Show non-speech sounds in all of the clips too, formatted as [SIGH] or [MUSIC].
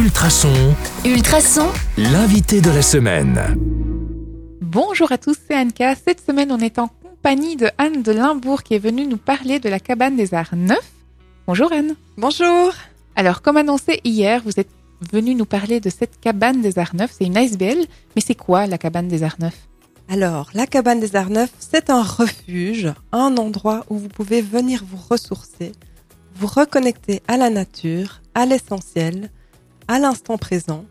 Ultrason, Ultrason, l'invité de la semaine. Bonjour à tous, c'est Anka. Cette semaine, on est en compagnie de Anne de Limbourg qui est venue nous parler de la cabane des arts neufs. Bonjour Anne. Bonjour. Alors, comme annoncé hier, vous êtes venue nous parler de cette cabane des arts neufs. C'est une ASBL, mais c'est quoi la cabane des arts neufs? Alors, la cabane des Arts Neufs, c'est un refuge, un endroit où vous pouvez venir vous ressourcer, vous reconnecter à la nature, à l'essentiel, à l'instant présent,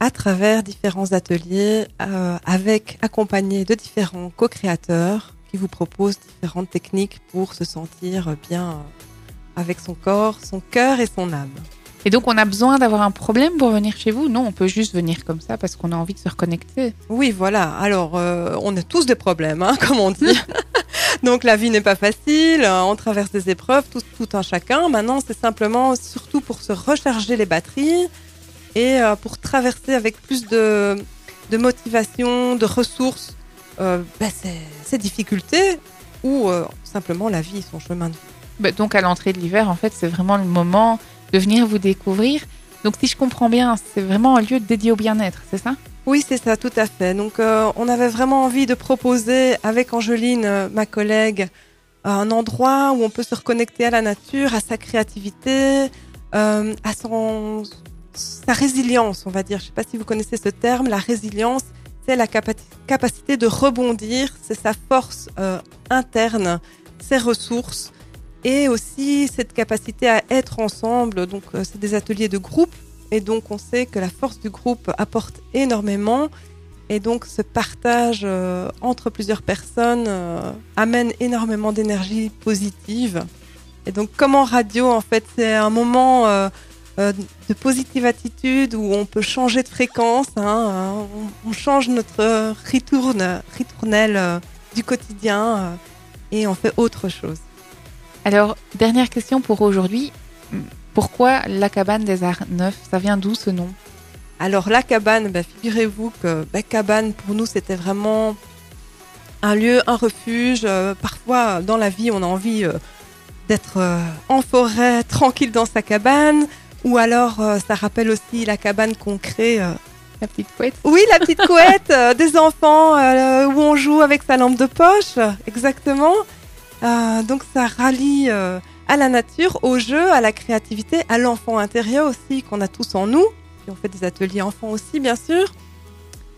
à travers différents ateliers, euh, avec accompagnés de différents co-créateurs qui vous proposent différentes techniques pour se sentir bien euh, avec son corps, son cœur et son âme. Et donc, on a besoin d'avoir un problème pour venir chez vous? Non, on peut juste venir comme ça parce qu'on a envie de se reconnecter. Oui, voilà. Alors, euh, on a tous des problèmes, hein, [LAUGHS] comme on dit. [LAUGHS] Donc, la vie n'est pas facile. euh, On traverse des épreuves, tout, tout un chacun. Maintenant, c'est simplement surtout pour se recharger les batteries et euh, pour traverser avec plus de, de motivation, de ressources euh, ben, ces, difficultés ou simplement la vie, son chemin. Bah, donc, à l'entrée de l'hiver, en fait, c'est vraiment le moment de venir vous découvrir. Donc, si je comprends bien, c'est vraiment un lieu dédié au bien-être, c'est ça? Oui, c'est ça, tout à fait. Donc, euh, on avait vraiment envie de proposer avec Angeline, euh, ma collègue, un endroit où on peut se reconnecter à la nature, à sa créativité, euh, à son, sa résilience, on va dire. Je ne sais pas si vous connaissez ce terme. La résilience, c'est la capa- capacité de rebondir, c'est sa force euh, interne, ses ressources et aussi cette capacité à être ensemble. Donc, euh, c'est des ateliers de groupe et donc, on sait que la force du groupe apporte énormément. Et donc, ce partage euh, entre plusieurs personnes euh, amène énormément d'énergie positive. Et donc, comme en radio, en fait, c'est un moment euh, de positive attitude où on peut changer de fréquence. hein, on, change notre ritourne, ritournelle du quotidien et on fait autre chose. Alors, dernière question pour aujourd'hui. Pourquoi la cabane des arts neufs? Ça vient d'où ce nom? Alors la cabane, bah, figurez-vous que bah, cabane pour nous c'était vraiment un lieu, un refuge. Euh, parfois dans la vie on a envie euh, d'être euh, en forêt, [LAUGHS] tranquille dans sa cabane. Ou alors ça rappelle aussi la cabane qu'on crée. La petite couette Oui, la petite [LAUGHS] couette des enfants où on joue avec sa lampe de poche, exactement. Donc ça rallie à la nature, au jeu, à la créativité, à l'enfant intérieur aussi qu'on a tous en nous. Et on fait des ateliers enfants aussi, bien sûr.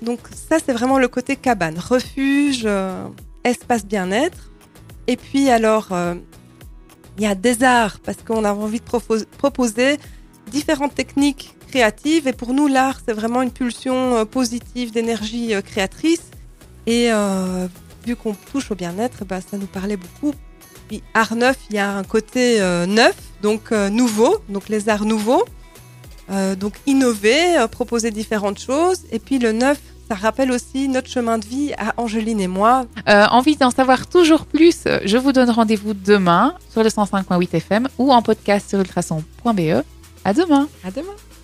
Donc ça, c'est vraiment le côté cabane, refuge, euh, espace bien-être. Et puis alors, euh, il y a des arts parce qu'on a envie de propos- proposer différentes techniques créatives. Et pour nous, l'art, c'est vraiment une pulsion euh, positive d'énergie créatrice. Et vu qu'on touche au bien-être, bah, ça nous parlait beaucoup. Puis art neuf, il y a un côté euh, neuf, donc euh, nouveau, donc les arts nouveaux. Euh, donc innover, proposer différentes choses. Et puis le neuf, ça rappelle aussi notre chemin de vie à Angeline et moi. Euh, Envie d'en savoir toujours plus Je vous donne rendez-vous demain sur le 105.8 FM ou en podcast sur ultrason.be. À demain À demain.